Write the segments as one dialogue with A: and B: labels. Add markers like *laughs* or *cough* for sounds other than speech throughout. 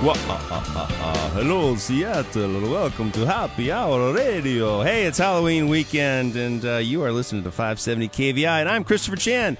A: Uh, uh, uh, hello, Seattle. Welcome to Happy Hour Radio. Hey, it's Halloween weekend, and uh, you are listening to 570 KVI, and I'm Christopher Chan,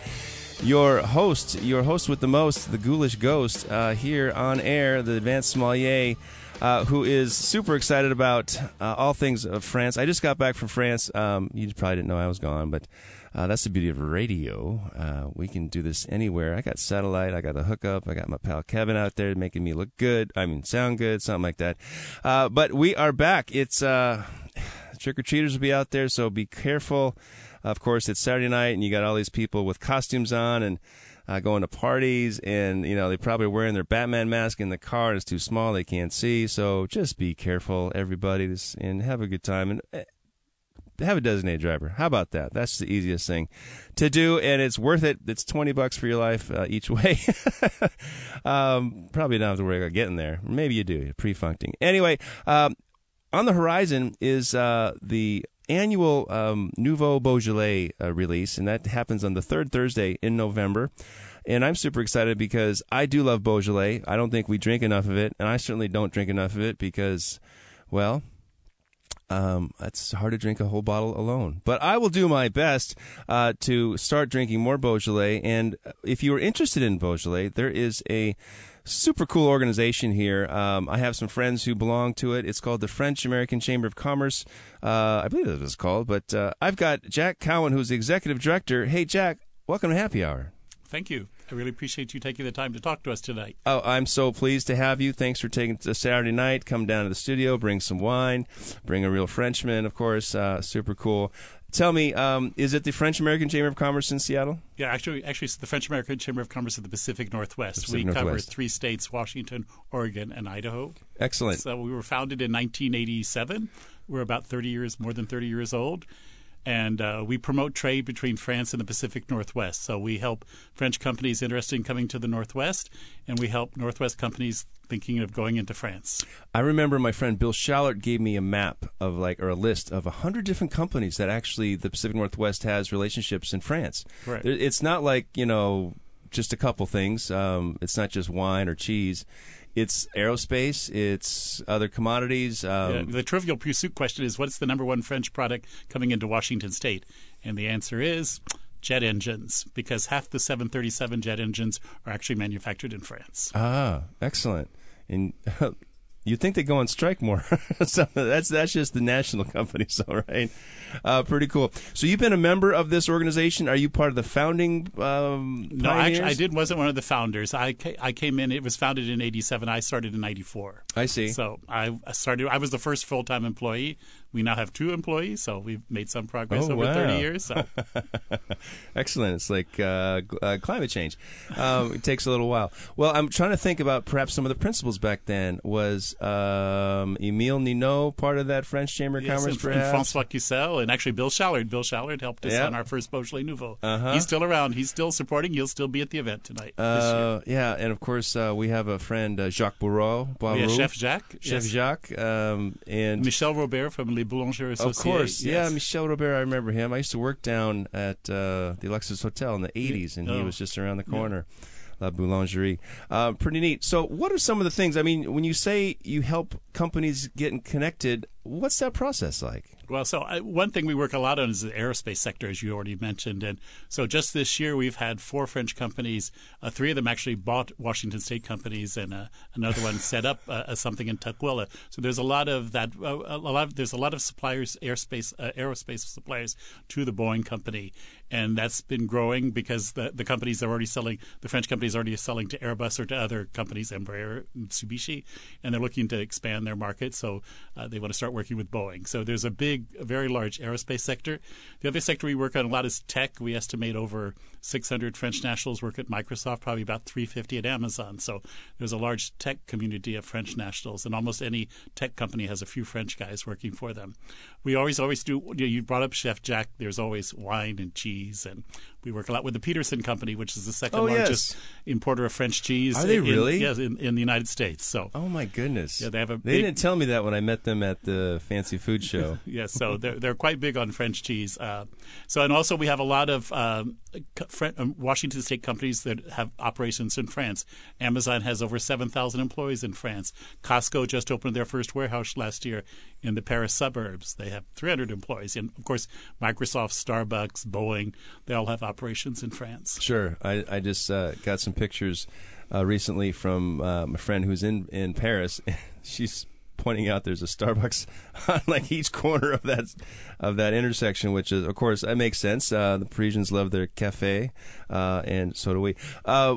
A: your host, your host with the most, the ghoulish ghost, uh, here on air, the advanced sommelier. Uh, who is super excited about all things of France? I just got back from France. Um, you probably didn't know I was gone, but uh, that's the beauty of radio. Uh, we can do this anywhere. I got satellite. I got the hookup. I got my pal Kevin out there making me look good. I mean, sound good, something like that. Uh, but we are back. It's uh, *sighs* trick or treaters will be out there, so be careful. Of course, it's Saturday night, and you got all these people with costumes on and uh, going to parties, and you know they're probably wearing their Batman mask in the car. It's too small; they can't see. So just be careful, everybody, and have a good time. And eh, have a designated driver. How about that? That's the easiest thing to do, and it's worth it. It's twenty bucks for your life uh, each *laughs* way. um, probably don't have to worry about getting there. Maybe you do. Pre-functing. Anyway, um, on the horizon is uh, the annual um, Nouveau Beaujolais uh, release, and that happens on the third Thursday in November. And I'm super excited because I do love Beaujolais. I don't think we drink enough of it, and I certainly don't drink enough of it because, well, um, it's hard to drink a whole bottle alone. But I will do my best uh, to start drinking more Beaujolais. And if you are interested in Beaujolais, there is a super cool organization here. Um, I have some friends who belong to it. It's called the French American Chamber of Commerce. Uh, I believe that's what it's called. But uh, I've got Jack Cowan, who's the executive director. Hey, Jack, welcome to Happy Hour.
B: Thank you. I really appreciate you taking the time to talk to us tonight.
A: Oh, I'm so pleased to have you. Thanks for taking a Saturday night. Come down to the studio, bring some wine, bring a real Frenchman, of course. Uh, super cool. Tell me, um, is it the French American Chamber of Commerce in Seattle?
B: Yeah, actually, actually, it's the French American Chamber of Commerce of the Pacific Northwest.
A: Pacific
B: we
A: Northwest.
B: cover three states: Washington, Oregon, and Idaho.
A: Excellent.
B: So we were founded in 1987. We're about 30 years, more than 30 years old, and uh, we promote trade between France and the Pacific Northwest. So we help French companies interested in coming to the Northwest, and we help Northwest companies thinking of going into France.
A: I remember my friend Bill Shallert gave me a map of like or a list of a hundred different companies that actually the Pacific Northwest has relationships in France.
B: Right.
A: It's not like you know just a couple things. Um, it's not just wine or cheese. It's aerospace. It's other commodities. Um,
B: Yeah, the trivial pursuit question is what's the number one French product coming into Washington state? And the answer is jet engines, because half the 737 jet engines are actually manufactured in France.
A: Ah, excellent. And *laughs* you'd think they go on strike more. *laughs* so that's that's just the national *laughs* companies, all right. Uh, pretty cool. So you've been a member of this organization. Are you part of the founding? Um,
B: No, actually, I did wasn't one of the founders. I, ca- I came in. It was founded in '87. I started in '94.
A: I see.
B: So I I started. I was the first full time employee. We now have two employees, so we've made some progress
A: Oh,
B: over
A: wow.
B: 30 years. So *laughs*
A: Excellent. It's like uh, uh, climate change. Um, it takes a little while. Well, I'm trying to think about perhaps some of the principles back then. Was um, Emile Ninot part of that French Chamber of
B: Yes,
A: Commerce?
B: and, and? Francois Cussel, and actually Bill Shallard. Bill Shallard helped us
A: Yeah.
B: on our first Beaujolais Nouveau.
A: Uh-huh.
B: He's still around. He's still supporting. He'll still be at the event tonight. this year.
A: Uh, yeah, and of course uh, we have a friend uh, Jacques Bourreau,
B: We have Chef Jacques.
A: Chef
B: yes.
A: Jacques, um, and
B: Michel Robert from Les Boulangers Associés.
A: of course, yeah. Michel Robert. I remember him. I used to work down at uh, the Alexis Hotel in the '80s, and he
B: Oh.
A: was just around the corner. La Boulangerie. Uh, pretty neat. So, what are some of the things? I mean, when you say you help companies getting connected, what's that process like?
B: Well, so I, one thing we work a lot on is the aerospace sector, as you already mentioned. And so just this year, we've had four French companies. Uh, three of them actually bought Washington State companies, and uh, another one set up uh, something in Tukwila. So there's a lot of that. Uh, a lot. Of, there's a lot of suppliers, airspace, uh, aerospace suppliers to the Boeing company, and that's been growing because the the companies are already selling. The French companies are already selling to Airbus or to other companies, Embraer, Mitsubishi, and they're looking to expand their market, so uh, they want to start working with Boeing. So there's a big, very large aerospace sector. The other sector we work on a lot is tech. We estimate over 600 French nationals work at Microsoft, probably about 350 at Amazon. So there's a large tech community of French nationals, and almost any tech company has a few French guys working for them. We always, always do. You, know, you brought up Chef Jack. There's always wine and cheese, and we work a lot with the Peterson Company, which is the second
A: Oh,
B: largest
A: yes.
B: importer of French cheese.
A: Are they
B: in-
A: really?
B: yes, in, in the United States. So
A: Oh my goodness!
B: Yeah, they have a
A: They
B: big-
A: didn't tell me that when I met them at the fancy food show. *laughs*
B: Yes, so they're they're quite big on French cheese. Uh, so and also we have a lot of um, um, Washington State companies that have operations in France. Amazon has over seven thousand employees in France. Costco just opened their first warehouse last year in the Paris suburbs. They have three hundred employees, and of course Microsoft, Starbucks, Boeing, they all have operations in France.
A: Sure. I, I just uh, got some pictures uh, recently from uh, my friend who's in, in Paris. *laughs* She's pointing out there's a Starbucks *laughs* on like each corner of that of that intersection, which is of course that makes sense. Uh, the Parisians love their cafe, uh, and so do we. Uh,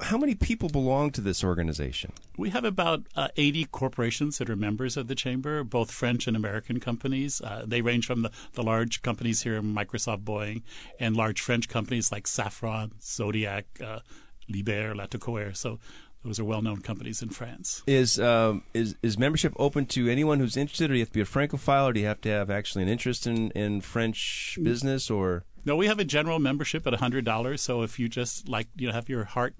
A: how many people belong to this organization?
B: We have about uh, 80 corporations that are members of the chamber, both French and American companies. Uh, they range from the, the large companies here, Microsoft, Boeing, and large French companies like Safran, Zodiac, uh, Liebherr, Latécoère. So those are well-known companies in France.
A: Is um, is is membership open to anyone who's interested, or do you have to be a francophile, or do you have to have actually an interest in, in French business, or
B: No, we have a general membership at $100. So if you just like, you know, have your heart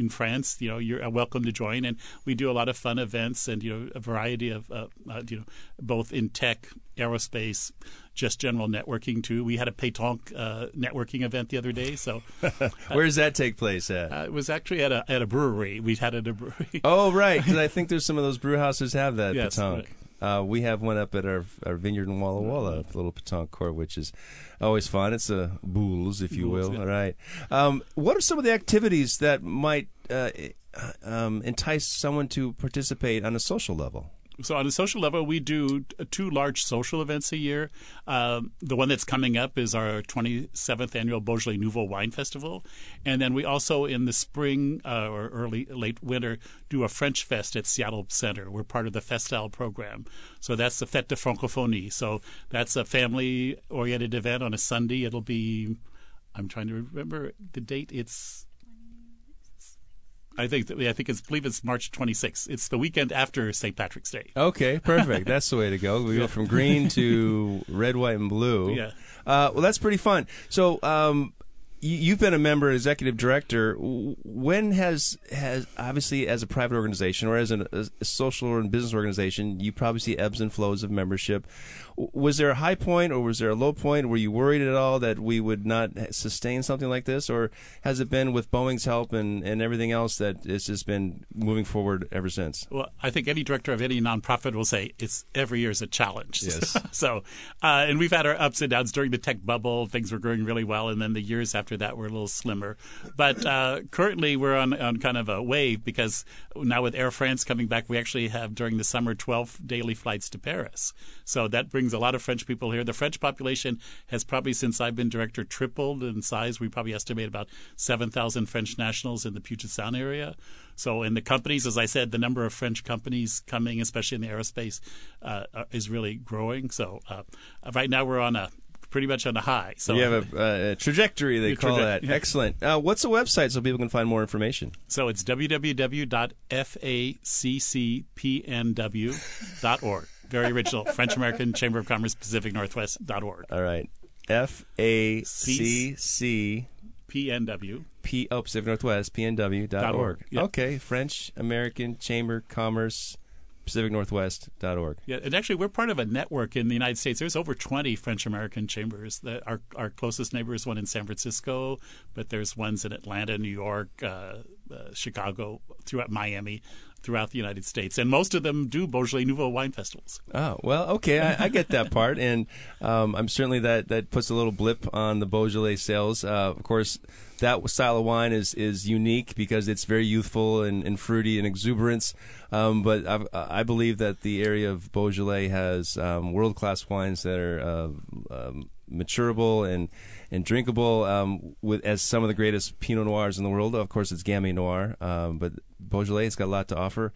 B: in France, you know, you're uh, welcome to join. And we do a lot of fun events and, you know, a variety of, uh, uh, you know, both in tech, aerospace, just general networking too. We had a pétanque uh, networking event the other day. So *laughs*
A: where does that take place at?
B: uh, it was actually at a, at a brewery. We had it at a *laughs* brewery.
A: Oh, right. Because I think there's some of those brew houses have that
B: Yes,
A: petanque. Uh, we have one up at our our vineyard in Walla Walla, a little petanque court, which is always fun. It's a boules, if you
B: Boules,
A: will.
B: yeah.
A: All right. Um, what are some of the activities that might uh, um, entice someone to participate on a social level?
B: So on a social level, we do two large social events a year. Um, the one that's coming up is our 27th annual Beaujolais Nouveau Wine Festival, and then we also in the spring uh, or early late winter do a French Fest at Seattle Center. We're part of the Festal program, so that's the Fête de Francophonie. So that's a family-oriented event on a Sunday. It'll be, I'm trying to remember the date. It's I think I think it's I believe it's March 26th. It's the weekend after St. Patrick's Day.
A: Okay, *laughs* perfect. That's the way to go. We go from green to *laughs* red, white, and blue.
B: Yeah.
A: Uh, well, that's pretty fun. So, um, you, you've been a member, executive director. When has has obviously as a private organization or as an, as a social or business organization, you probably see ebbs and flows of membership. Was there a high point or was there a low point? Were you worried at all that we would not sustain something like this, or has it been with Boeing's help and, and everything else that it's just been moving forward ever since?
B: Well, I think any director of any nonprofit will say it's every year is a challenge.
A: Yes. *laughs*
B: so, uh, and we've had our ups and downs during the tech bubble. Things were going really well, and then the years after that were a little slimmer. But uh, currently, we're on, on kind of a wave because now with Air France coming back, we actually have during the summer 12 daily flights to Paris. So that brings a lot of French people here. The French population has probably, since I've been director, tripled in size. We probably estimate about 7,000 French nationals in the Puget Sound area. So, in the companies, as I said, the number of French companies coming, especially in the aerospace, uh, uh, is really growing. So, uh, right now we're on a pretty much on a high. So,
A: You have a, uh, tracjectory, they call
B: traje-
A: that.
B: yeah.
A: Excellent. Uh, what's the website so people can find more information?
B: so it's www.faccpnw.org. Very original. French American Chamber of Commerce Pacific Northwest.org.
A: All right. F A C C
B: PNW.
A: P oh Pacific Northwest PNW dot
B: Dot
A: org.
B: org, yeah.
A: Okay, French American Chamber Commerce Pacific Northwest dot org.
B: Yeah, and actually, we're part of a network in the United States. There's over 20 French American chambers. That our our closest neighbor is one in San Francisco, but there's ones in Atlanta, New York, uh, uh, Chicago, throughout Miami, throughout the United States, and most of them do Beaujolais Nouveau wine festivals.
A: Oh well, okay, I, I get that part, *laughs* and um, I'm certainly that that puts a little blip on the Beaujolais sales. Uh, of course, that style of wine is is unique because it's very youthful and, and fruity and exuberance. Um, but I've, I believe that the area of Beaujolais has um, world class wines that are uh, um, maturable and and drinkable um, with as some of the greatest Pinot Noirs in the world. Of course, it's Gamay Noir, um, but Beaujolais has got a lot to offer.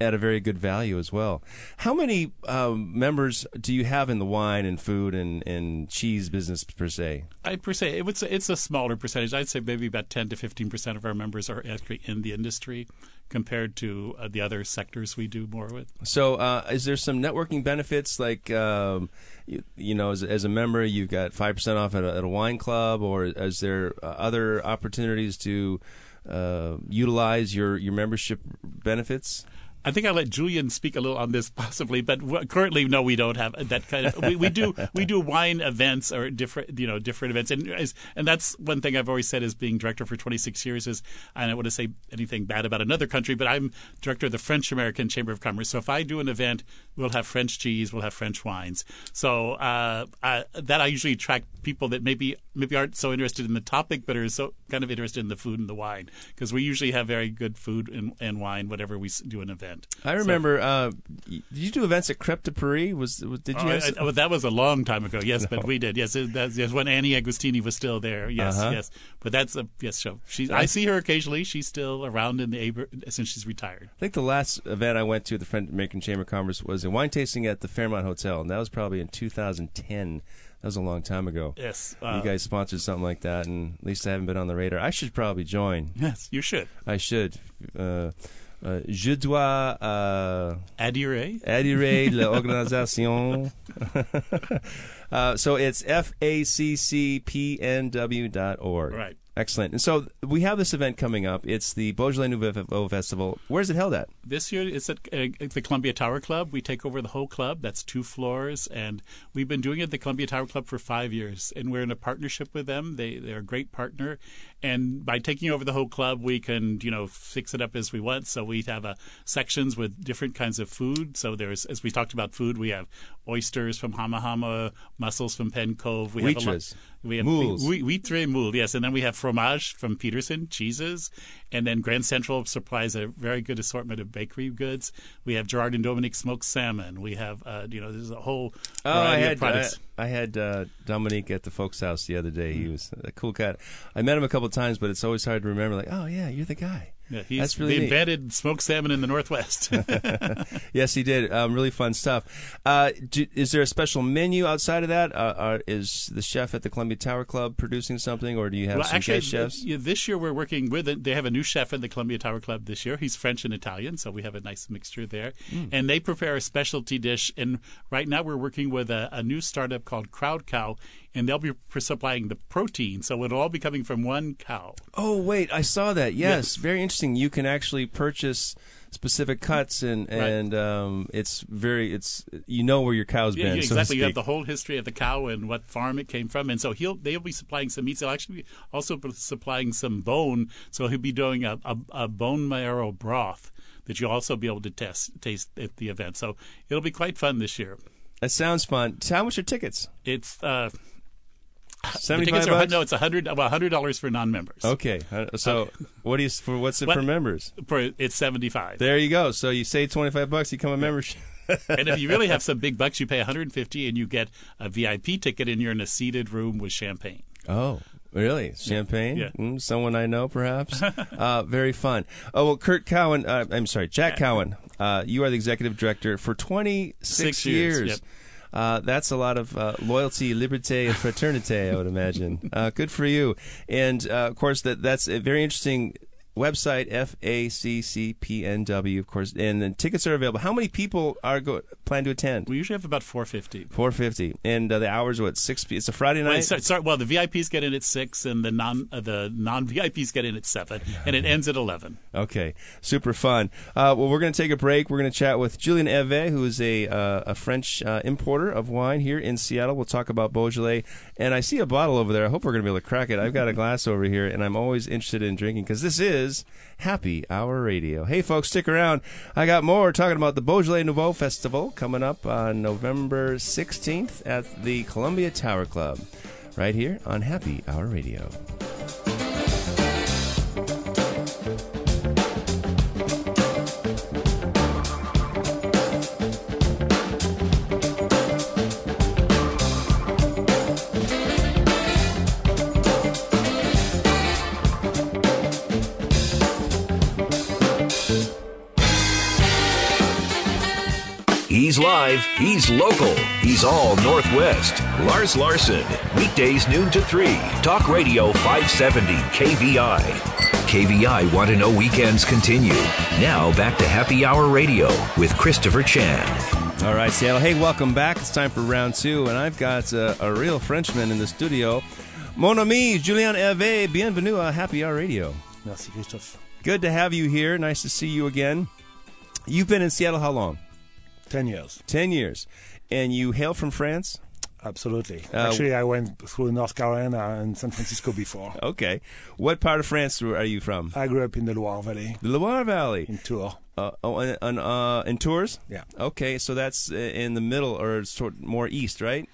A: at a very good value as well. How many um, members do you have in the wine and food and, and cheese business per se?
B: I per se, it's it's a smaller percentage. I'd say maybe about ten to fifteen percent of our members are actually in the industry compared to uh, the other sectors we do more with.
A: So, uh, is there some networking benefits like, um, you, you, know, as, as, a member, you've got 5% off at a, at a wine club, or is there uh, other opportunities to uh, utilize your, your membership benefits?
B: I think I'll let Julian speak a little on this *laughs* possibly, but currently, no, we don't have that kind of. We, we do we do wine events or different you know different events, and and that's one thing I've always said as being director for 26 years is I don't want to say anything bad about another country, but I'm director of the French American Chamber of Commerce. So if I do an event, we'll have French cheese, we'll have French wines. So uh, I, that I usually attract people that maybe maybe aren't so interested in the topic, but are so kind of interested in the food and the wine because we usually have very good food and, and wine whenever we do an event.
A: I remember. So, uh, did you do events at Crêpe de Paris? Was, was did you?
B: Oh, I, oh, that was a long time ago. Yes, *laughs* no. but we did. Yes, that's yes, when Annie Agostini was still there. Yes, uh-huh. yes. But that's a yes show. She, I see her occasionally. She's still around in the Aber since she's retired.
A: I think the last event I went to, the French American Chamber of Commerce, was a wine tasting at the Fairmont Hotel, and that was probably in 2010. That was a long time ago.
B: Yes.
A: Uh, you guys sponsored something like that, and at least I haven't been on the radar. I should probably join.
B: Yes, you should.
A: I should. Uh, uh, je dois uh,
B: adhérer
A: adhérer l'organisation. *laughs* *laughs* *laughs* uh, so it's f a c c p n w dot org.
B: Right.
A: Excellent. And so we have this event coming up. It's the Beaujolais Nouveau Festival. Where's it held at?
B: This year it's at uh, the Columbia Tower Club. We take over the whole club. That's two floors. And we've been doing it at the Columbia Tower Club for five years. And we're in a partnership with them. They, they're a great partner. And by taking over the whole club, we can, you know, fix it up as we want. So we have uh, sections with different kinds of food. So there's, as we talked about food, we have oysters from Hama Hama, mussels from Pen Cove.
A: We have a lot,
B: we have
A: Moules.
B: Huître moule, yes, and then we have fromage from Peterson, cheeses, and then Grand Central supplies a very good assortment of bakery goods. We have Gerard and Dominique smoked salmon. We have, uh, you know, there's a whole
A: oh,
B: variety
A: I had,
B: of products.
A: I, I had uh, Dominique at the folks' house the other day. Mm. He was a cool cat. I met him a couple times, but it's always hard to remember. Like, oh yeah, you're the guy.
B: Yeah, he's
A: That's really
B: invented smoked salmon in the Northwest. *laughs* *laughs*
A: yes, he did. Um, really fun stuff. Uh, do, is there a special menu outside of that? Uh, uh, is the chef at the Columbia Tower Club producing something, or do you have
B: well,
A: some
B: actually,
A: guest chefs?
B: This year we're working with. They have a new chef at the Columbia Tower Club this year. He's French and Italian, so we have a nice mixture there. Mm. And they prepare a specialty dish. And right now we're working with a, a new startup called Crowd Cow and they'll be supplying the protein. So it'll all be coming from one cow.
A: Oh, wait, I saw that. Yes, very interesting. You can actually purchase specific cuts and and right. um, it's very it's you know where your cow's
B: yeah,
A: been.
B: exactly.
A: So
B: you have the whole history of the cow and what farm it came from, and so he'll they'll be supplying some meats. They'll actually be also be supplying some bone. So he'll be doing a, a, a bone marrow broth that you'll also be able to test taste at the event. So it'll be quite fun this year.
A: That sounds fun. How much are tickets?
B: It's uh,
A: Seventy-five bucks.
B: no, it's a hundred. Well, hundred dollars for non-members.
A: Okay, uh, so uh, what do you for? What's it what, for members?
B: For it's seventy-five.
A: There you go. So you say twenty-five bucks, you become a membership.
B: and if you really have *laughs* some big bucks, you pay 150 and you get a VIP ticket and you're in a seated room with champagne.
A: Oh, Really, champagne?
B: Yeah.
A: Mm, someone I know, perhaps. *laughs* uh, very fun. Oh well, Kurt Cowan. Uh, I'm sorry, Jack Cowan. Uh, you are the executive director for 26
B: Six
A: years.
B: years. Yep.
A: Uh, that's a lot of uh, loyalty, liberté, and fraternité. I would imagine. Uh, good for you. And uh, of course, that that's a very interesting website F A C C P N W, of course, and then tickets are available. How many people are go- plan to attend?
B: We usually have about 450.
A: 450, and uh, the hours what six? It's a Friday night.
B: Well, sorry, sorry, well, the VIPs get in at six, and the non uh, the non VIPs get in at seven, and it ends at 11. *laughs*
A: Okay, super fun. Uh, well, we're going to take a break. We're going to chat with Julien Hervé who is a uh, a French uh, importer of wine here in Seattle. We'll talk about Beaujolais, and I see a bottle over there. I hope we're going to be able to crack it. I've got a glass over here, and I'm always interested in drinking because this is is Happy Hour Radio. Hey, folks, stick around. I got more talking about the Beaujolais Nouveau Festival coming up on November 16th at the Columbia Tower Club, right here on Happy Hour Radio.
C: He's live, he's local, he's all Northwest. Lars Larson, weekdays noon to 3. Talk Radio 570 KVI. KVI Want to Know Weekends continue. Now back to Happy Hour Radio with Christopher Chan.
A: All right, Seattle. Hey, welcome back. It's time for round two, and I've got uh, a real Frenchman in the studio. Mon ami, Julien Hervé. Bienvenue à Happy Hour Radio.
D: Merci, Christophe.
A: Good to have you here. Nice to see you again. You've been in Seattle how long?
D: 10 years.
A: 10 years. And you hail from France?
D: Absolutely.
A: Uh,
D: Actually, I went through North Carolina and San Francisco before. *laughs*
A: Okay. What part of France are you from?
D: I grew up in the Loire Valley,
A: The Loire Valley.
D: in Tours.
A: Uh, oh, uh, in Tours?
D: Yeah.
A: Okay, so that's in the middle or sort more east, right?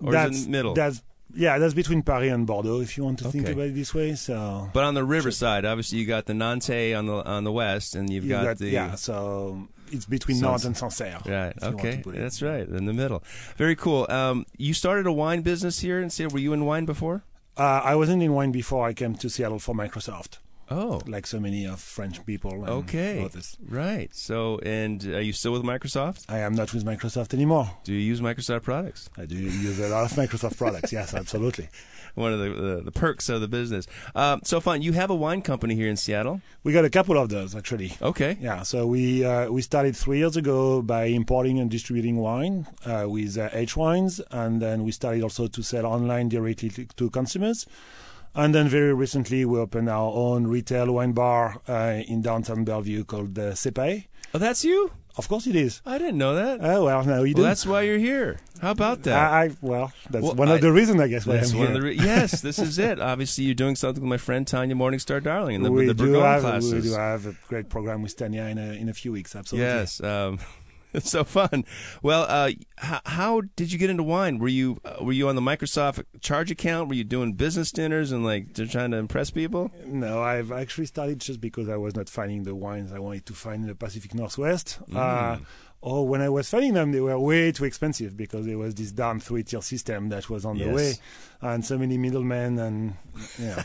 A: Or
D: that's,
A: is it middle?
D: That's, yeah, that's between Paris and Bordeaux, if you want to think about it this way. So
A: but on the riverside, obviously, you got the Nantes on the on the west, and you've
D: you
A: got,
D: got,
A: the
D: yeah, so it's between Nantes and Sancerre.
A: Right. Okay.
D: to put it.
A: That's right. In the middle. Very cool. Um, you started a wine business here in Seattle. Were you in wine before?
D: Uh, I wasn't in wine before I came to Seattle for Microsoft,
A: Oh.
D: like so many of French people. And
A: Okay.
D: others.
A: Right. So, and are you still with Microsoft?
D: I am not with Microsoft anymore.
A: Do you use Microsoft products?
D: I do use a lot of Microsoft products. Yes, absolutely. *laughs*
A: One of the the, the perks of the business. Um, so fun. You have a wine company here in Seattle.
D: We got a couple of those actually.
A: Okay.
D: Yeah, so we uh, we started three years ago by importing and distributing wine uh, with uh, H wines, and then we started also to sell online directly to, consumers. And then very recently, we opened our own retail wine bar uh, in downtown Bellevue called uh, Sepae.
A: Oh, that's you.
D: Of course, it is.
A: I didn't know that.
D: Oh well, no, you
A: well,
D: do.
A: that's why you're here. How about that?
D: I, I well, that's
A: Well,
D: one
A: I-
D: of the reasons, I guess, why
A: That's
D: I'm
A: one
D: here.
A: of the re- yes, this is it. Obviously, you're doing something with my friend Tanya Morningstar Darling in the,
D: we
A: the
D: do
A: Bourgogne
D: have
A: classes.
D: we do have a great program with Tanya in a, in a few weeks. Absolutely.
A: Yes. Um, *laughs* it's so fun. Well, uh, how, how did you get into wine? Were you uh, were you on the Microsoft charge account? Were you doing business dinners and like trying to impress people?
D: No, I've actually started just because I was not finding the wines I wanted to find in the Pacific Northwest.
A: Mm.
D: Uh, or when I was finding them, they were way too expensive because there was this damn three-tier system that was on the way, and so many middlemen, and yeah,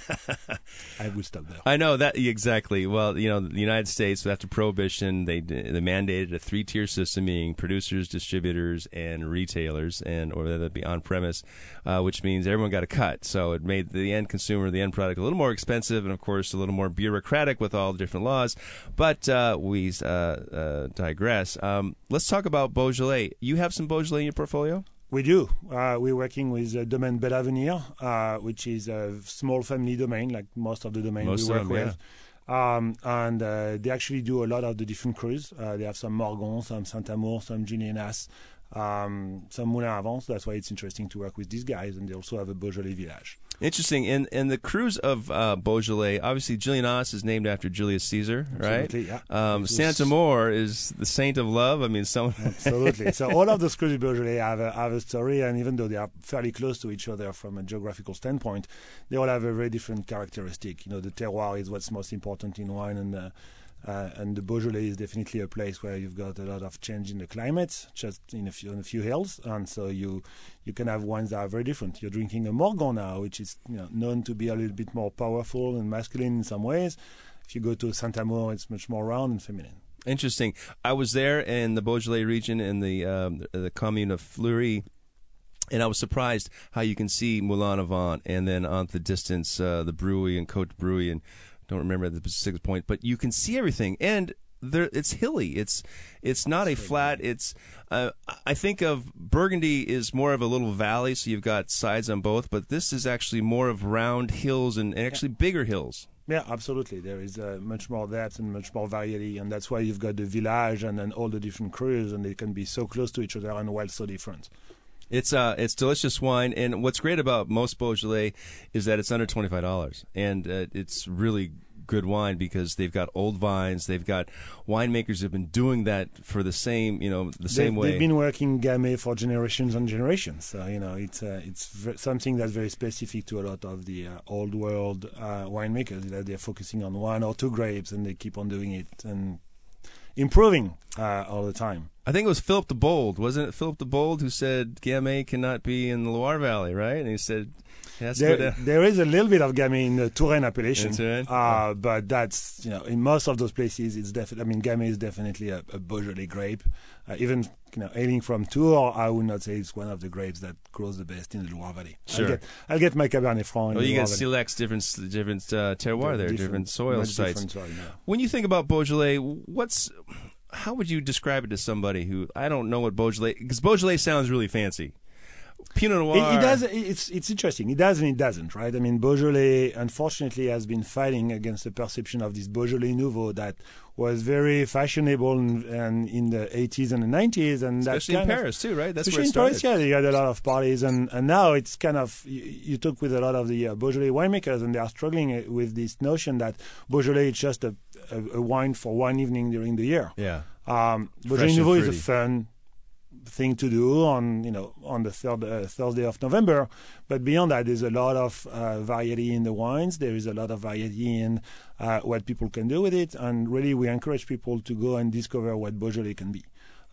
D: I would stop there.
A: I know that exactly. Well, you know, the United States after Prohibition, they they mandated a three tier system, meaning producers, distributors, and retailers, and or that'd be on premise, uh, which means everyone got a cut. So it made the end consumer, the end product, a little more expensive, and of course a little more bureaucratic with all the different laws. But uh, we uh, uh, digress. Um, let's talk about Beaujolais. You have some Beaujolais in your portfolio.
D: We do. Uh, we're working with uh, Domaine Bel Avenir, uh, which is a small family domain, like most of the domains
A: Most
D: we work
A: them,
D: with. Um, and uh, they actually do a lot of the different crus. Uh, they have some Morgon, some Saint Amour, some Julienas, um, some Moulin-à-Vent. That's why it's interesting to work with these guys. And they also have a Beaujolais village.
A: Interesting. And and the crus of uh, Beaujolais, obviously Julienas is named after Julius Caesar, right?
D: Absolutely, yeah.
A: Um,
D: It was-
A: Saint Amour is the saint of love. I mean, someone. *laughs*
D: Absolutely. so all of the crus in Beaujolais have a, have a story, and even though they are fairly close to each other from a geographical standpoint, they all have a very different characteristic. You know, the terroir is what's most important in wine, and uh, uh, and the Beaujolais is definitely a place where you've got a lot of change in the climate, just in a few in a few hills, and so you you can have wines that are very different. You're drinking a Morgon now, which is you know, known to be a little bit more powerful and masculine in some ways. If you go to Saint Amour, it's much more round and feminine.
A: Interesting. I was there in the Beaujolais region in the um, the commune of Fleurie. And I was surprised how you can see Moulin-à-Vent and then on the distance uh, the Brouilly and Cote Brouilly and don't remember the specific point, but you can see everything and there it's hilly. It's it's not a flat. It's uh, I think of Burgundy is more of a little valley, so you've got sides on both, but this is actually more of round hills and, and actually bigger hills.
D: Yeah, absolutely. There is uh, much more depth and much more variety, and that's why you've got the village and then all the different crus, and they can be so close to each other and while so different.
A: It's uh, it's delicious wine, and what's great about most Beaujolais is that it's under twenty five dollars, and uh, it's really good wine because they've got old vines, they've got winemakers who've been doing that for the same, you know, the same
D: they,
A: way.
D: They've been working Gamay for generations and generations. So you know, it's uh, it's v- something that's very specific to a lot of the uh, old world uh, winemakers. That they're focusing on one or two grapes, and they keep on doing it and improving uh, all the time.
A: I think it was Philip the Bold, wasn't it? Philip the Bold who said Gamay cannot be in the Loire Valley, right? And he said, That's
D: there,
A: good.
D: there is a little bit of Gamay in the Touraine appellation, uh, but that's you know in most of those places it's definitely. I mean, Gamay is definitely a, a Beaujolais grape. Uh, even you know, hailing from Tours, I would not say it's one of the grapes that grows the best in the Loire Valley.
A: Sure.
D: I'll get, I'll get my Cabernet Franc.
A: Well, you got Silex, different different uh, terroir there, different, soil sites.
D: different soil, yeah.
A: When you think about Beaujolais, what's how would you describe it to somebody who I don't know what Beaujolais because Beaujolais sounds really fancy. Pinot Noir.
D: It, it does. It's it's interesting. It does and it doesn't, right? I mean, Beaujolais unfortunately has been fighting against the perception of this Beaujolais Nouveau that was very fashionable in, and in the 80s and the 90s, and that
A: especially in
D: kind of-
A: Paris too, right? That's
D: Especially
A: where it
D: in
A: started.
D: Paris, yeah, you had a lot of parties, and, and now it's kind of you, you talk with a lot of the uh, Beaujolais winemakers, and they are struggling uh, with this notion that Beaujolais is just a, a, a wine for one evening during the year.
A: Yeah.
D: Um, Beaujolais
A: and
D: Nouveau is a fun thing to do on you know on the third uh, Thursday of November, but beyond that, there's a lot of uh, variety in the wines. There is a lot of variety in uh, what people can do with it, and really we encourage people to go and discover what Beaujolais can be.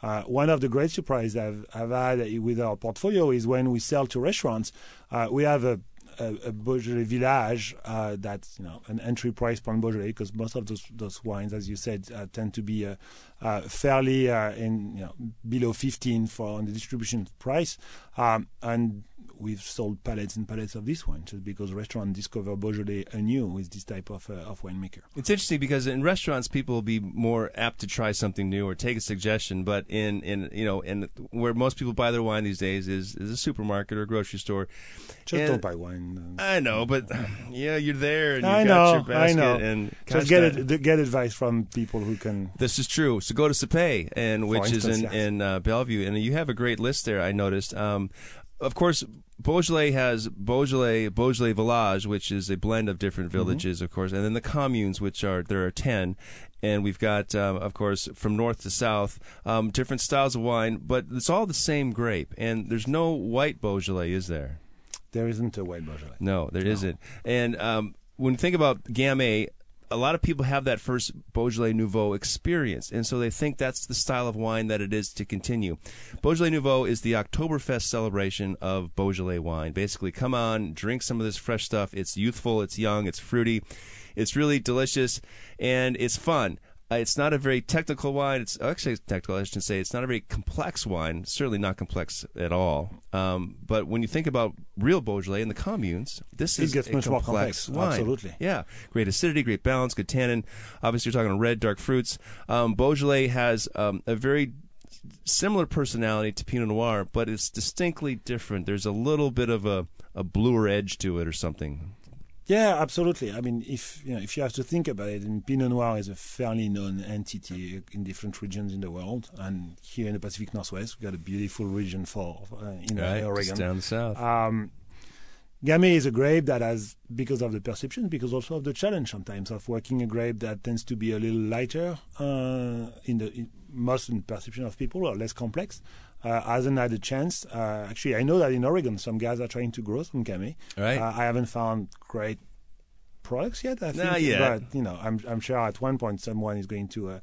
D: Uh, one of the great surprises I've, I've had with our portfolio is when we sell to restaurants, uh, we have a a, a Beaujolais village uh, that's you know an entry price point Beaujolais because most of those those wines, as you said, uh, tend to be uh, uh, fairly uh, in you know below 15 for on the distribution price, um, and we've sold pallets and pallets of this wine just because restaurants discover Beaujolais anew with this type of uh, of winemaker.
A: It's interesting because in restaurants people will be more apt to try something new or take a suggestion, but in, in you know in where most people buy their wine these days is, is a supermarket or a grocery store.
D: Just
A: And-
D: don't buy wine.
A: I know, but *laughs* yeah, you're there and you've
D: I
A: got
D: know,
A: your basket
D: I know.
A: and
D: Just get it, get advice from people who can.
A: This is true. So go to Sapay, and which
D: instance,
A: is in,
D: yes.
A: in uh, Bellevue, and you have a great list there. I noticed. Um, of course, Beaujolais has Beaujolais Beaujolais Village, which is a blend of different
D: Mm-hmm.
A: villages, of course, and then the communes, which are there are ten, and we've got, um, of course, from north to south, um, different styles of wine, but it's all the same grape, and there's no white Beaujolais, is there?
D: There isn't a white Beaujolais.
A: No, there not And um, when you think about Gamay, a lot of people have that first Beaujolais Nouveau experience, and so they think that's the style of wine that it is to continue. Beaujolais Nouveau is the Oktoberfest celebration of Beaujolais wine. Basically, come on, drink some of this fresh stuff. It's youthful, it's young, it's fruity, it's really delicious, and it's fun. Uh, it's not a very technical wine. It's actually technical. I should say it's not a very complex wine. Certainly not complex at all. Um, but when you think about real Beaujolais in the communes, this
D: It
A: is
D: gets
A: a
D: much more
A: complex
D: complex.
A: wine.
D: Absolutely.
A: Yeah, great acidity, great balance, good tannin. Obviously, you're talking red, dark fruits. Um, Beaujolais has um, a very similar personality to Pinot Noir, but it's distinctly different. There's a little bit of a, a bluer edge to it, or something.
D: Yeah, absolutely. I mean, if you know, if you have to think about it, and Pinot Noir is a fairly known entity in different regions in the world, and here in the Pacific Northwest, we've got a beautiful region for uh, in
A: Right,
D: Oregon.
A: down south.
D: Um, Gamay is a grape that has, because of the perception, because also of the challenge sometimes of working a grape that tends to be a little lighter uh, in the in, most in perception of people or less complex. Uh, hasn't had a chance. Uh, actually, I know that in Oregon, some guys are trying to grow some Gamay.
A: Right.
D: Uh, I haven't found great products yet. I think,
A: Not yet.
D: but you know, I'm I'm sure at one point someone is going to. Uh,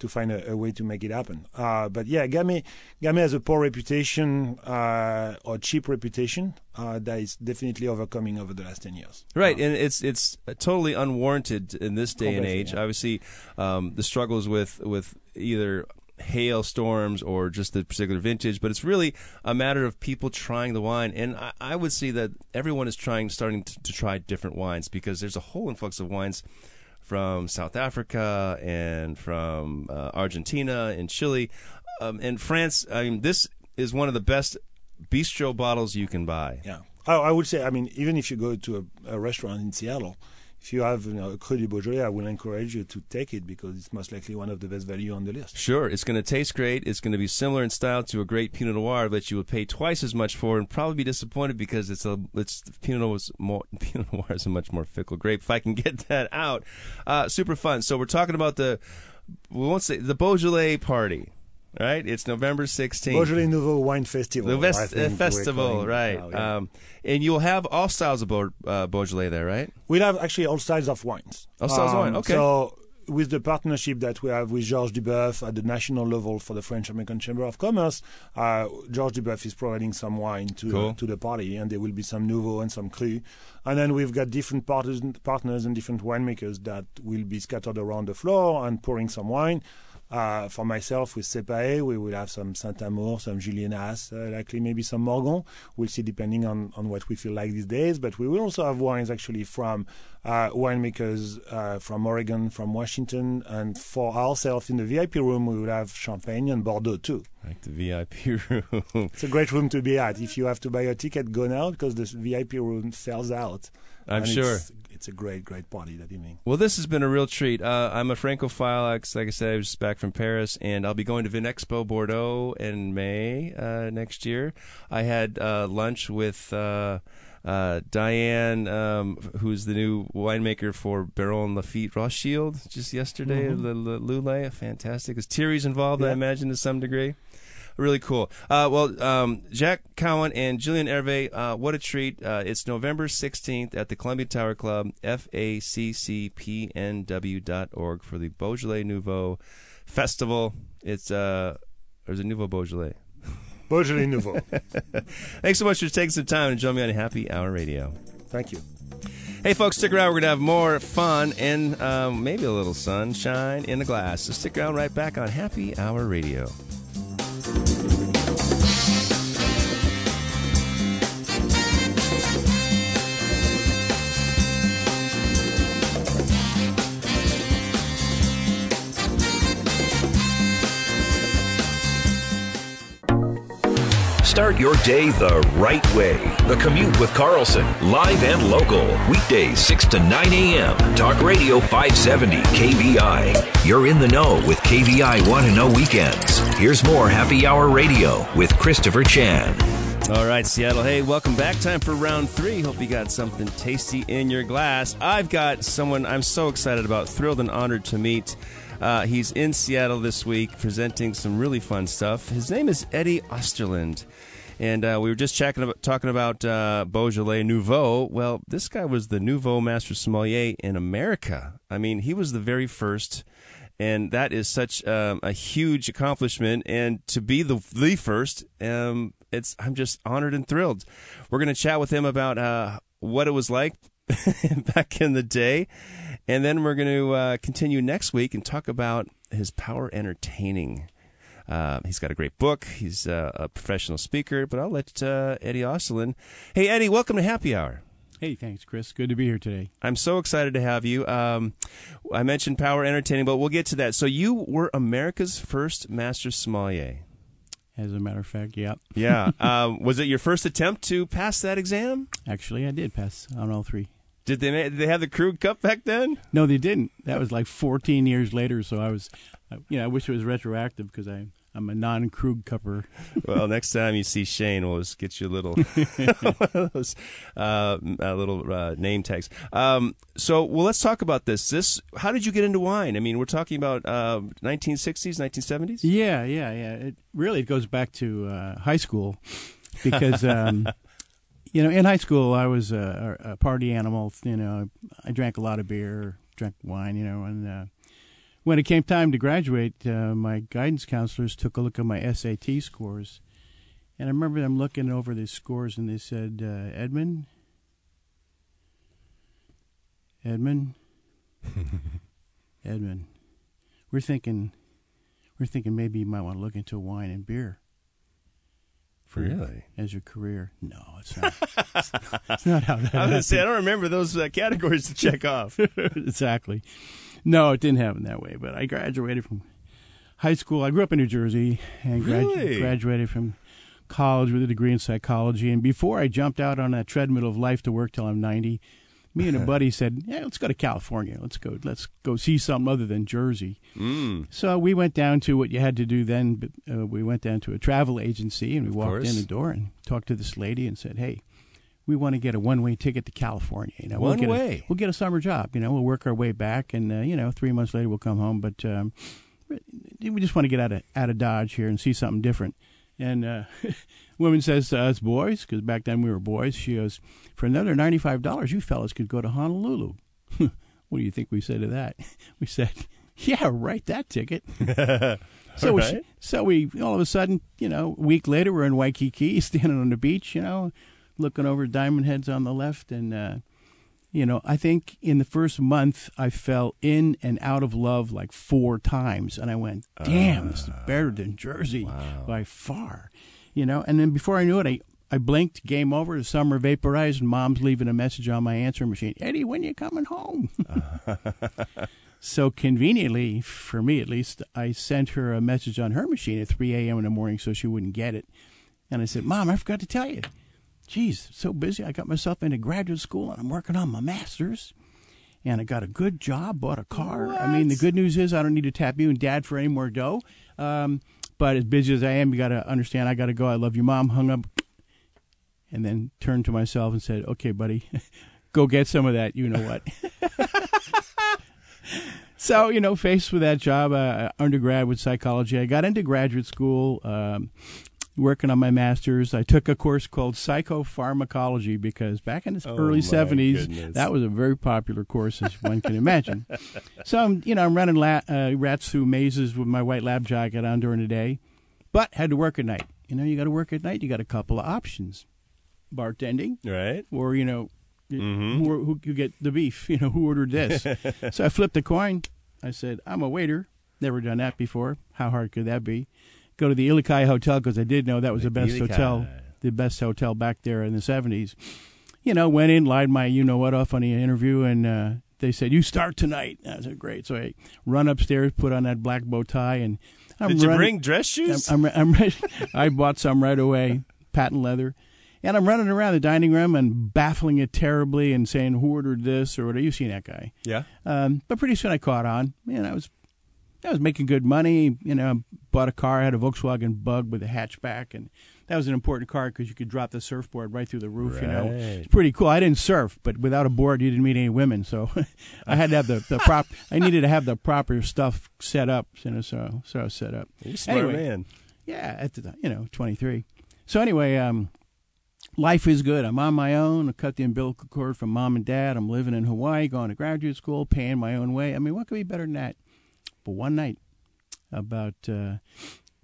D: to find a, a way to make it happen, uh, but yeah, Gamay, Gamay has a poor reputation uh, or cheap reputation uh, that is definitely overcoming over the last ten years.
A: Right,
D: Uh,
A: and it's it's totally unwarranted in this day and age.
D: yeah.
A: Obviously, um, the struggles with with either hailstorms or just the particular vintage, but it's really a matter of people trying the wine. And I, I would see that everyone is trying, starting to, to try different wines because there's a whole influx of wines from South Africa and from uh, Argentina and Chile um, and France. I mean, this is one of the best bistro bottles you can buy.
D: yeah, I, I would say. I mean, even if you go to a, a restaurant in Seattle, if you have you know, a Cru Beaujolais, I will encourage you to take it because it's most likely one of the best value on the list.
A: Sure, it's going to taste great. It's going to be similar in style to a great Pinot Noir that you would pay twice as much for, and probably be disappointed because it's a it's Pinot Noir is more *laughs* Pinot Noir is a much more fickle grape. If I can get that out, uh, super fun. So we're talking about the we won't say the Beaujolais party, right? It's November sixteenth.
D: Beaujolais Nouveau Wine Festival.
A: The Vest, uh, festival, right?
D: now, yeah.
A: um, and you'll have all styles of Beau, uh, Beaujolais there, right?
D: We'll have actually all styles of wines.
A: All styles of
D: Um,
A: wine, okay.
D: So with the partnership that we have with Georges Duboeuf at the national level for the French American Chamber of Commerce, uh, Georges Duboeuf is providing some wine to
A: Cool.
D: to the party, and there will be some Nouveau and some Cru. And then we've got different partners, partners and different winemakers that will be scattered around the floor and pouring some wine. Uh, for myself, with Sepae, we will have some Saint Amour, some Julienas, uh, likely maybe some Morgon. We'll see depending on, on what we feel like these days. But we will also have wines actually from uh, winemakers uh, from Oregon, from Washington, and for ourselves in the VIP room, we will have Champagne and Bordeaux too.
A: Like the VIP *laughs* room.
D: It's a great room to be at. If you have to buy a ticket, go now because the VIP room sells out.
A: I'm
D: And
A: sure.
D: It's, it's a great, great party that evening.
A: Well, this has been a real treat. Uh, I'm a Francophile. Like, like I said, I was just back from Paris, and I'll be going to Vinexpo Bordeaux in May uh, next year. I had uh, lunch with uh, uh, Diane, um, who's the new winemaker for Baron Lafite Rothschild, just yesterday at Le, Le, Loulay. Fantastic. Is Thierry's involved, I imagine, to some degree? Really cool. Uh, well, um, Jack Cowan and Julien Hervé, uh, what a treat. Uh, it's November 16th at the Columbia Tower Club, faccpnw.org for the Beaujolais Nouveau Festival. It's, uh, or is it Nouveau Beaujolais?
D: Beaujolais Nouveau. *laughs*
A: Thanks so much for taking some time to join me on Happy Hour Radio.
D: Thank you.
A: Hey, folks, stick around. We're going to have more fun and um, maybe a little sunshine in the glass. So stick around right back on Happy Hour Radio.
C: Start your day the right way. The Commute with Carlson, live and local. Weekdays 6 to 9 a.m. Talk Radio 570 KVI. You're in the know with KVI Want to Know Weekends. Here's more Happy Hour Radio with Christopher Chan.
A: All right, Seattle. Hey, welcome back. Time for round three. Hope you got something tasty in your glass. I've got someone I'm so excited about, thrilled and honored to meet. Uh, he's in Seattle this week presenting some really fun stuff. His name is Eddie Osterland. And uh, we were just checking about, talking about uh, Beaujolais Nouveau. Well, this guy was the Nouveau Master Sommelier in America. I mean, he was the very first and that is such um, a huge accomplishment. And to be the the first, um, it's I'm just honored and thrilled. We're going to chat with him about uh, what it was like *laughs* back in the day, and then we're going to uh, continue next week and talk about his power entertaining. Uh, he's got a great book. He's uh, a professional speaker. But I'll let uh, Eddie Osterland. Hey, Eddie, welcome to Happy Hour.
E: Hey, thanks, Chris. Good to be here today.
A: I'm so excited to have you. Um, I mentioned power entertaining, but we'll get to that. So you were America's first master sommelier.
E: As a matter of fact, yeah.
A: Yeah. *laughs* um, was it your first attempt to pass that exam?
E: Actually, I did pass on all three.
A: Did they did they have the Krug Cup back then?
E: No, they didn't. That was like 14 years later. So I was, uh, you know, I wish it was retroactive because I I'm a non-Krug cupper. *laughs*
A: Well, next time you see Shane, we'll just get you a little, *laughs* *laughs* one of those uh, uh, little uh, name tags. Um, so, well, let's talk about this. This, how did you get into wine? I mean, we're talking about uh, 1960s, 1970s.
E: Yeah, yeah, yeah. It really it goes back to uh, high school because um, you know in high school I was a, a party animal. You know, I drank a lot of beer, drank wine. You know, and uh, when it came time to graduate, uh, my guidance counselors took a look at my SAT scores, and I remember them looking over the scores and they said, uh, "Edmund, Edmund, *laughs* Edmund, we're thinking." We're thinking maybe you might want to look into wine and beer for
A: Really?
E: as your career. No, it's not. *laughs* it's not how that
A: I was going to say, I don't remember those uh, categories to check off. *laughs*
E: exactly. No, it didn't happen that way. But I graduated from high school. I grew up in New Jersey and
A: Really?
E: graduated from college with a degree in psychology. And before I jumped out on that treadmill of life to work till I'm 90, me and a *laughs* buddy said, "Yeah, let's go to California. Let's go. Let's go see something other than Jersey."
A: Mm.
E: So we went down to what you had to do then. But, uh, we went down to a travel agency and we walked
A: course.
E: in the door and talked to this lady and said, "Hey, we want to get a one-way ticket to California. You know, we'll
A: One
E: get a-
A: way?
E: we'll get a summer job. You know, we'll work our way back, and uh, you know, three months later we'll come home. But um, we just want to get out of out of Dodge here and see something different." And uh, *laughs* woman says to us boys, because back then we were boys, she goes, "For another ninety-five dollars, you fellas could go to Honolulu." *laughs* what do you think we said to that? *laughs* We said, Yeah, write that ticket. so, we, so we all of a sudden, you know, a week later, we're in Waikiki, standing on the beach, you know, looking over Diamond Heads on the left, and uh, you know, I think in the first month I fell in and out of love like four times, and I went, "Damn, this is better than Jersey by far," you know. And then before I knew it, I I blinked, game over, the summer vaporized, and mom's leaving a message on my answering machine. Eddie, when you coming home? *laughs* so conveniently, for me at least, I sent her a message on her machine at 3 a.m. in the morning so she wouldn't get it. And I said, Mom, I forgot to tell you. Geez, so busy. I got myself into graduate school and I'm working on my master's. And I got a good job, bought a car. I mean, the good news is I don't need to tap you and dad for any more dough. Um, but as busy as I am, you got to understand I got to go. I love you, Mom. Hung up and then turned to myself and said, okay, buddy, *laughs* go get some of that. You know what? *laughs* so, you know, faced with that job, uh, undergrad with psychology, I got into graduate school. Um, working on my master's. I took a course called psychopharmacology because back in the
A: Oh,
E: early 70s,
A: goodness.
E: that was a very popular course, as one can imagine. *laughs* So, I'm, you know, I'm running la- uh, rats through mazes with my white lab jacket on during the day, but had to work at night. You know, you got to work at night. You got a couple of options: bartending,
A: Right?
E: or you know,
A: Mm-hmm.
E: who, who you get the beef? *laughs* You know, who ordered this? *laughs* so I flipped a coin. I said, "I'm a waiter. Never done that before. How hard could that be?" Go to the Ilikai Hotel because I did know that was the, best
A: Ilikai.
E: hotel, the best hotel back there in the '70s. You know, went in, lied my you know what off on the interview, and uh, they said, "You start tonight." I said, "Great." So I run upstairs, put on that black bow tie, and I'm
A: Did you
E: running-
A: bring dress shoes?
E: I'm, I'm, *laughs* I'm ready. I bought some right away, patent leather, and I'm running around the dining room and baffling it terribly and saying who ordered this or what. You seen that guy?
A: yeah.
E: Um, but pretty soon I caught on, and I was I was making good money. You know, bought a car, had a Volkswagen Bug with a hatchback, and that was an important car because you could drop the surfboard right through the roof. You know, it's pretty cool. I didn't surf, but without a board, you didn't meet any women, so *laughs* I had to have the, the *laughs* prop. I needed to have the proper stuff set up. You know, so so I was set up.
A: You're smart
E: Anyway.
A: man.
E: Yeah, at the you know twenty three. So anyway, um, life is good. I'm on my own. I cut the umbilical cord from mom and dad. I'm living in Hawaii, going to graduate school, paying my own way. I mean, what could be better than that? One night, about uh,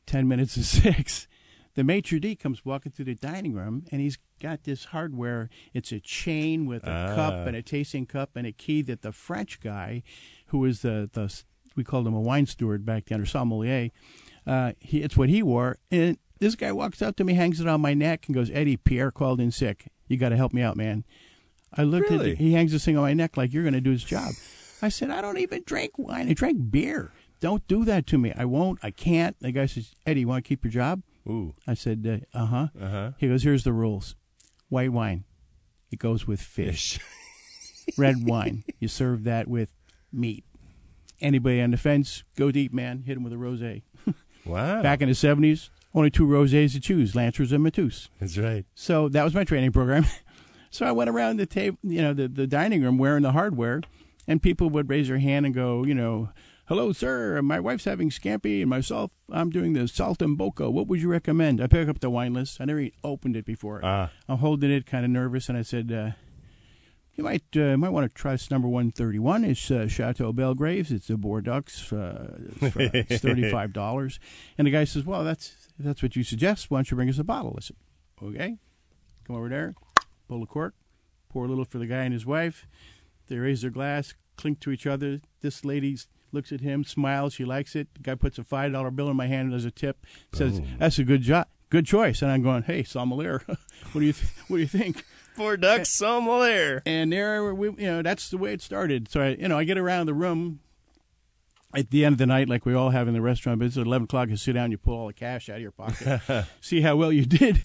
E: ten minutes to *laughs* six, the maitre d comes walking through the dining room, and he's got this hardware. It's a chain with a
A: Ah.
E: cup and a tasting cup and a key that the French guy, who was the the we called him a wine steward back then or sommelier. Uh, he, it's what he wore, and this guy walks up to me, hangs it on my neck, and goes, "Eddie, Pierre called in sick. You got to help me out, man." I looked
A: Really?
E: at he hangs this thing on my neck like you're going to do his job. I said, "I don't even drink wine. I drink beer. Don't do that to me. I won't. I can't." The guy says, "Eddie, you want to keep your job?"
A: Ooh.
E: I said, "Uh huh."
A: Uh huh.
E: He goes, "Here's the rules: white wine, it goes with fish. *laughs* Red wine, you serve that with meat. Anybody on the fence, go deep, man. Hit him with a rosé. *laughs*
A: Wow.
E: Back in the '70s, only two rosés to choose: Lancers and Mateus.
A: That's right.
E: So that was my training program. *laughs* so I went around the table, you know, the, the dining room wearing the hardware, and people would raise their hand and go, you know, hello, sir. My wife's having scampi, and myself, I'm doing the saltimbocca. What would you recommend? I pick up the wine list. I never opened it before.
A: Ah.
E: I'm holding it, kind of nervous, and I said, uh, "You might uh, might want to try this number 131. It's uh, Chateau Belgraves. It's a Bordeaux. Uh, it's, it's thirty five *laughs* dollars." And the guy says, "Well, that's that's what you suggest. Why don't you bring us a bottle?" I said, "Okay." Come over there, pull the cork, pour a little for the guy and his wife. They raise their glass, clink to each other. This lady looks at him, smiles. She likes it. The guy puts a five dollar bill in my hand as a tip. Says, oh. "That's a good job, good choice." And I'm going, "Hey, sommelier, *laughs* what do you th- what do you think?"
A: Four ducks sommelier.
E: And there, we, you know, that's the way it started. So I, you know, I get around the room at the end of the night, like we all have in the restaurant. But it's at eleven o'clock. You sit down, you pull all the cash out of your pocket, *laughs* see how well you did.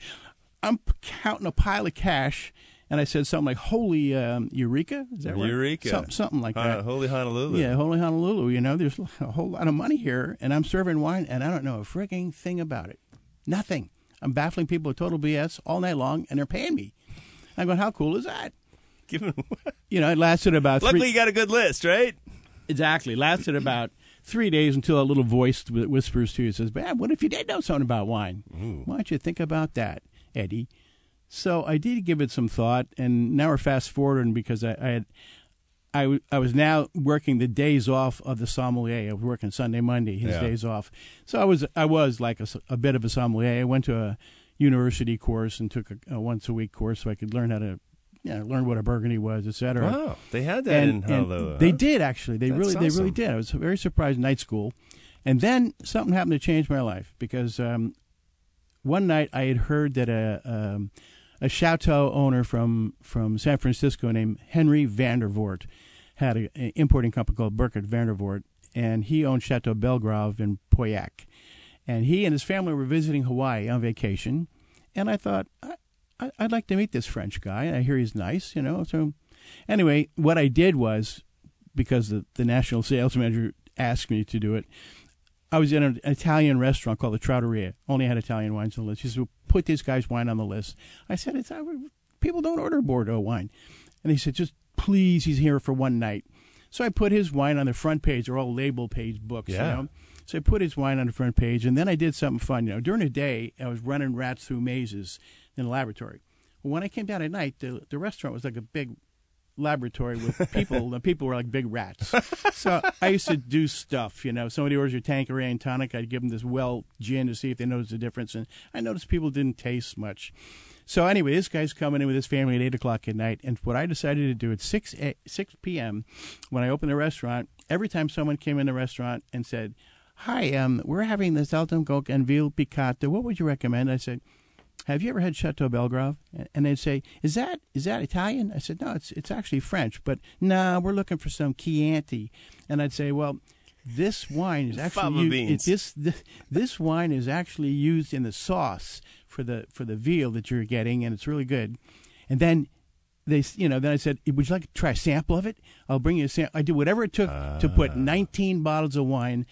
E: I'm counting a pile of cash, and I said something like "Holy um, Eureka!" Is that right?
A: Eureka.
E: Some- something like
A: Uh,
E: that.
A: Holy Honolulu.
E: Yeah, Holy Honolulu. You know, there's a whole lot of money here, and I'm serving wine, and I don't know a frigging thing about it. Nothing. I'm baffling people with total BS all night long, and they're paying me. I'm going, how cool is that?
A: Give. *laughs*
E: You know, it lasted about
A: Luckily,
E: three.
A: you got a good list, right?
E: Exactly, lasted about three days until a little voice whispers to you says, "Man, what if you did know something about wine? Why don't you think about that, Eddie?" So I did give it some thought, and now we're fast forwarding because I, I had I, w- I was now working the days off of the sommelier. I was working Sunday, Monday, his
A: Yeah.
E: days off. So I was I was like a bit of a sommelier. I went to a university course and took a, a once a week course so I could learn how to you know, learn what a Burgundy was, et cetera.
A: Wow, they had that in
E: and
A: Honolulu.
E: they did actually. They
A: That's
E: really they really did. I was very surprised. Night school, and then something happened to change my life because um, one night I had heard that a um, a chateau owner from from San Francisco named Henry Vandervoort had a- an importing company called Burkett Vandervoort, and he owned Chateau Belgrave in Pauillac, and he and his family were visiting Hawaii on vacation, and I thought. I, I'd like to meet this French guy. I hear he's nice, you know. So, anyway, what I did was because the, the national sales manager asked me to do it. I was in an Italian restaurant called the Trattoria. Only had Italian wines on the list. He said, "Put this guy's wine on the list." I said, "It's people don't order Bordeaux wine," and he said, "Just please, he's here for one night." So I put his wine on the front page. They're all label page books,
A: Yeah.
E: you know. So I put his wine on the front page, and then I did something fun. You know, during the day, I was running rats through mazes in the laboratory. When I came down at night, the the restaurant was like a big laboratory with *laughs* people. the people were like big rats. So I used to do stuff. You know, somebody orders your Tanqueray and tonic, I'd give them this well gin to see if they noticed the difference, and I noticed people didn't taste much. So anyway, this guy's coming in with his family at eight o'clock at night, and what I decided to do at six a, six p.m. when I opened the restaurant, every time someone came in the restaurant and said, "Hi, um, we're having this Alton Coke and veal piccata. What would you recommend?" I said, have you ever had Chateau Belgrave? And they'd say, is that is that Italian? I said, no, it's it's actually French, but nah, we're looking for some Chianti. And I'd say, well, this wine is actually used,
A: beans.
E: this, this this wine is actually used in the sauce for the for the veal that you're getting, and it's really good. And then they, you know, then I said, would you like to try a sample of it? I'll bring you a sample. I did whatever it took to
A: Ah.
E: put 19 bottles of wine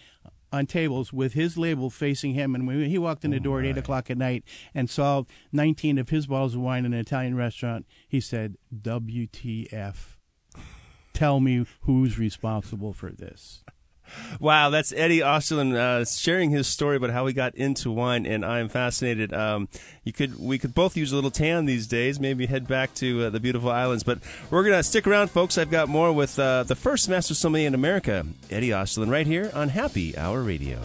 E: on tables with his label facing him. And when he walked in the oh, door at 8 o'clock at night and saw 19 of his bottles of wine in an Italian restaurant, he said, WTF. Tell me who's responsible for this.
A: Wow, that's Eddie Osterland uh, sharing his story about how he got into wine, and I'm fascinated. Um, you could, we could both use a little tan these days. Maybe head back to uh, the beautiful islands, but we're gonna stick around, folks. I've got more with uh, the first master sommelier in America, Eddie Osterland, right here on Happy Hour Radio.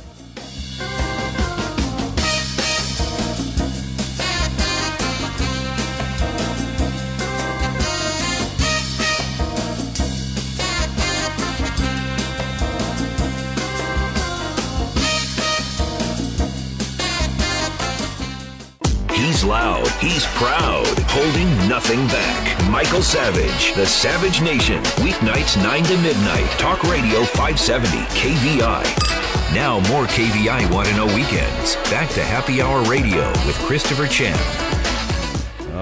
C: He's proud. Holding nothing back. Michael Savage, The Savage Nation. Weeknights 9 to midnight. Talk Radio 570 KVI. Now more KVI Want to Know Weekends. Back to Happy Hour Radio with Christopher Chan.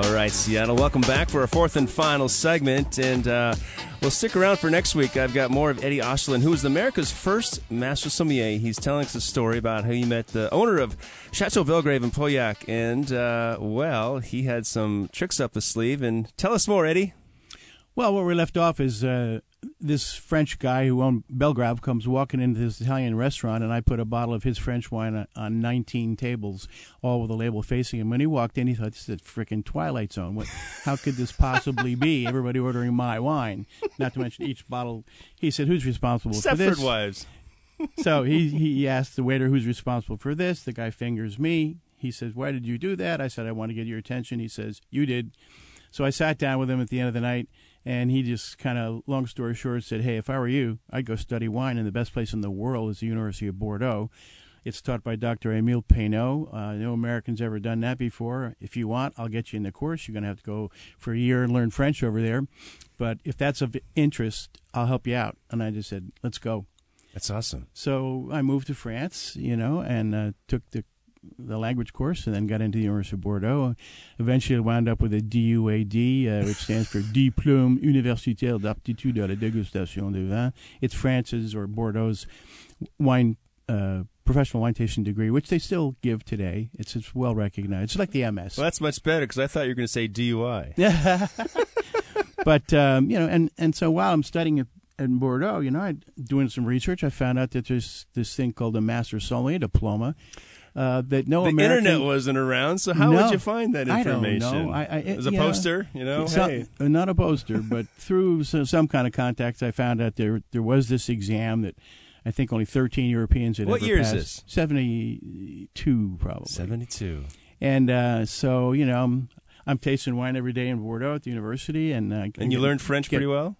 A: All right, Seattle, welcome back for our fourth and final segment, and uh, we'll stick around for next week. I've got more of Eddie Osterland, who is America's first master sommelier. He's telling us a story about how he met the owner of Chateau Belgrave in Pauillac, and uh, well, he had some tricks up his sleeve. And tell us more, Eddie.
E: Well, where we left off is uh, this French guy who owned Belgrave comes walking into this Italian restaurant, and I put a bottle of his French wine on, on 19 tables, all with a label facing him. When he walked in, he thought, "This is a freaking Twilight Zone. What? How could this possibly be? Everybody ordering my wine, not to mention each bottle." He said, "Who's responsible for
A: Stepford
E: this?"
A: Wives.
E: so he he asked the waiter who's responsible for this. The guy fingers me. He says, "Why did you do that?" I said, "I want to get your attention." He says, "You did." So I sat down with him at the end of the night, and he just kind of, long story short, said, "Hey, if I were you, I'd go study wine, and the best place in the world is the University of Bordeaux." It's taught by Dr. Emile Peynaud. Uh, no Americans ever done that before. If you want, I'll get you in the course. You're going to have to go for a year and learn French over there. But if that's of interest, I'll help you out. And I just said, let's go.
A: That's awesome.
E: So I moved to France, you know, and uh, took the the language course, and then got into the University of Bordeaux. Eventually, wound up with a DUAD, uh, which stands for *laughs* Diplôme Universitaire d'Aptitude à la Dégustation de Vin. It's France's or Bordeaux's wine uh, professional wine tasting degree, which they still give today. It's, it's well recognized. It's like the MS.
A: Well, that's much better because I thought you were going to say DUI. Yeah. *laughs*
E: but um, you know, and and so while I'm studying at, in Bordeaux, you know, I doing some research, I found out that there's this thing called a Master Sommelier diploma, uh, that no
A: the
E: American
A: internet wasn't around, so how
E: No,
A: would you find that
E: I don't
A: information?
E: know. I- I-
A: As a
E: know,
A: poster, you know.
E: Some-
A: hey,
E: not a poster, *laughs* but through so, some kind of contacts, I found out there there was this exam that I think only 13 Europeans had
A: What
E: ever
A: year is this?
E: 72, probably.
A: seventy-two.
E: And uh, so, you know, I'm, I'm tasting wine every day in Bordeaux at the university, and uh,
A: And you learned French
E: get-
A: pretty well.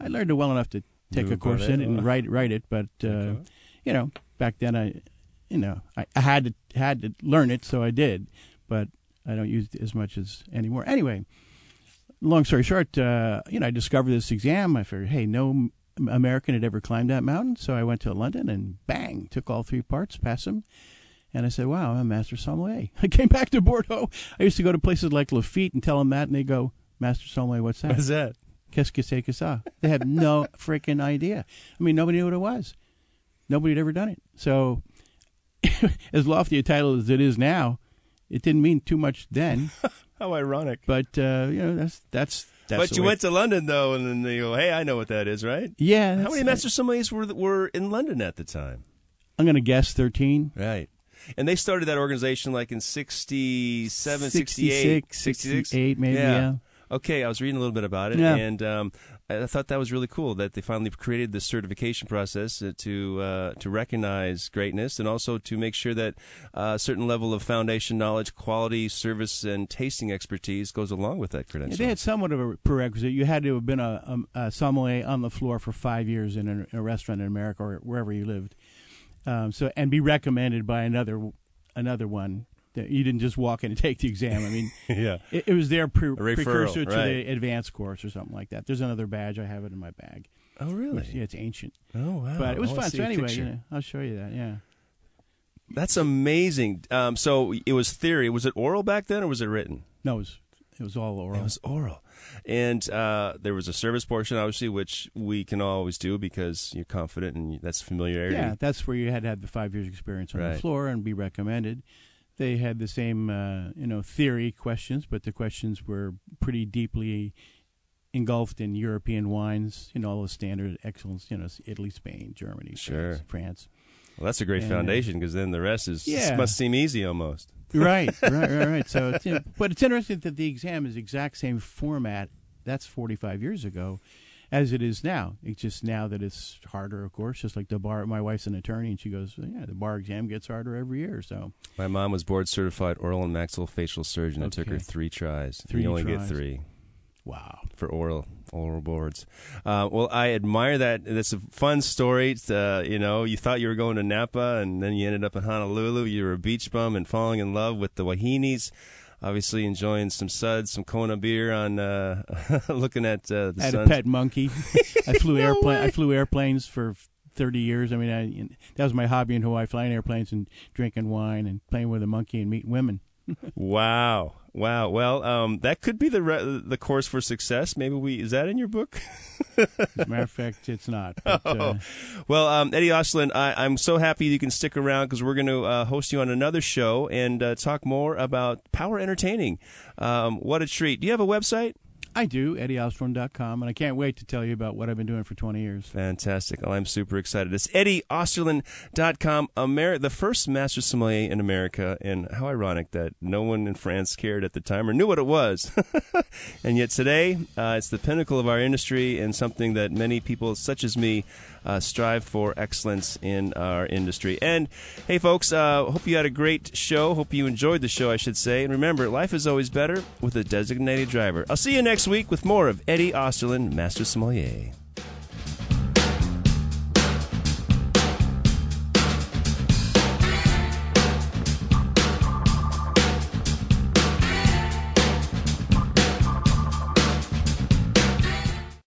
E: I learned it well enough to take
A: You
E: a course in it and write write it, but uh,
A: Okay.
E: you know, back then I, you know, I, I had to had to learn it, so I did, but I don't use it as much as anymore. Anyway, long story short, uh, you know, I discovered this exam. I figured, hey, no American had ever climbed that mountain, so I went to London and bang, took all three parts, passed them. And I said, "Wow, I'm a master sommelier." *laughs* I came back to Bordeaux. I used to go to places like Lafite and tell them that, and they go, "Master sommelier, what's that?"
A: What's that?
E: Qu'est-ce que c'est que ça? They had no *laughs* freaking idea. I mean, nobody knew what it was. Nobody had ever done it. So, *laughs* as lofty a title as it is now, it didn't mean too much then. *laughs*
A: How ironic.
E: But uh, you know, that's that's that's.
A: but you went to London though, and then they go, "Hey, I know what that is, right?"
E: Yeah.
A: How many master sommeliers were were in London at the time?
E: I'm going to guess thirteen.
A: Right. And they started that organization like in 67, 68,
E: 66,
A: 66?
E: 68 maybe, yeah.
A: Okay, I was reading a little bit about it,
E: Yeah.
A: and um, I thought that was really cool that they finally created this certification process to uh, to recognize greatness and also to make sure that uh, a certain level of foundation knowledge, quality, service, and tasting expertise goes along with that credential.
E: They had somewhat of a prerequisite. You had to have been a, a, a sommelier on the floor for five years in a, a restaurant in America or wherever you lived. Um, so and be recommended by another another one. You didn't just walk in and *laughs* take the exam. I mean, *laughs*
A: yeah.
E: it, it was their pre-
A: referral,
E: precursor to
A: right.
E: the advanced course or something like that. There's another badge. I have it in my bag.
A: Oh, really?
E: Yeah, it's ancient,
A: Oh, wow.
E: but it was
A: wanna
E: fun. So anyway, you know, I'll show you that. Yeah.
A: That's amazing. Um, so it was theory. Was it oral back then, or was it written?
E: No, it was it was all oral.
A: It was oral, and uh, there was a service portion, obviously, which we can always do because you're confident and that's familiarity.
E: Yeah, that's where you had to have the five years experience on
A: Right.
E: the floor and be recommended. They had the same, uh, you know, theory questions, but the questions were pretty deeply engulfed in European wines. You know, all the standard excellence. You know, Italy, Spain, Germany,
A: Sure.
E: France.
A: Well, that's a great
E: And, uh,
A: foundation because then the rest is
E: Yeah.
A: must seem easy almost.
E: right, *laughs* right, right, right. So, it's, you know, but it's interesting that the exam is the exact same format. That's 45 years ago, as it is now. It's just now that it's harder, of course. Just like the bar. My wife's an attorney, and she goes, "Yeah, the bar exam gets harder every year." So,
A: My mom was board certified oral and maxillofacial surgeon. It took her three tries.
E: Three
A: you only
E: tries.
A: get three
E: wow.
A: for oral oral boards. Uh, well, I admire that. That's a fun story. It's, uh, you know, you thought you were going to Napa, and then you ended up in Honolulu. You were a beach bum and falling in love with the wahines. Obviously, enjoying some suds, some Kona beer on, uh, *laughs* looking at uh, the
E: I had
A: sun.
E: a pet monkey. I flew *laughs*
A: No
E: airplane. I flew airplanes for thirty years. I mean, I, that was my hobby in Hawaii: flying airplanes and drinking wine and playing with a monkey and meeting women. *laughs*
A: Wow, wow. Well, um, that could be the re- the course for success. Maybe we is that in your book?
E: As a matter of fact, it's not. *laughs* But, uh,
A: Well, um, Eddie Osterland, I, I'm so happy you can stick around because we're going to uh, host you on another show and uh, talk more about power entertaining. Um, what a treat! Do you have a website?
E: I do, EddieOsterland.com, and I can't wait to tell you about what I've been doing for 20 years.
A: Fantastic. Well, I'm super excited. It's EddieOsterland.com, Ameri- the first master sommelier in America. And how ironic that no one in France cared at the time or knew what it was. *laughs* and yet today, uh, it's the pinnacle of our industry and something that many people, such as me, uh, strive for excellence in our industry. And hey, folks, uh, hope you had a great show. Hope you enjoyed the show, I should say. And remember, life is always better with a designated driver. I'll see you next week with more of Eddie Osterland, Master Sommelier.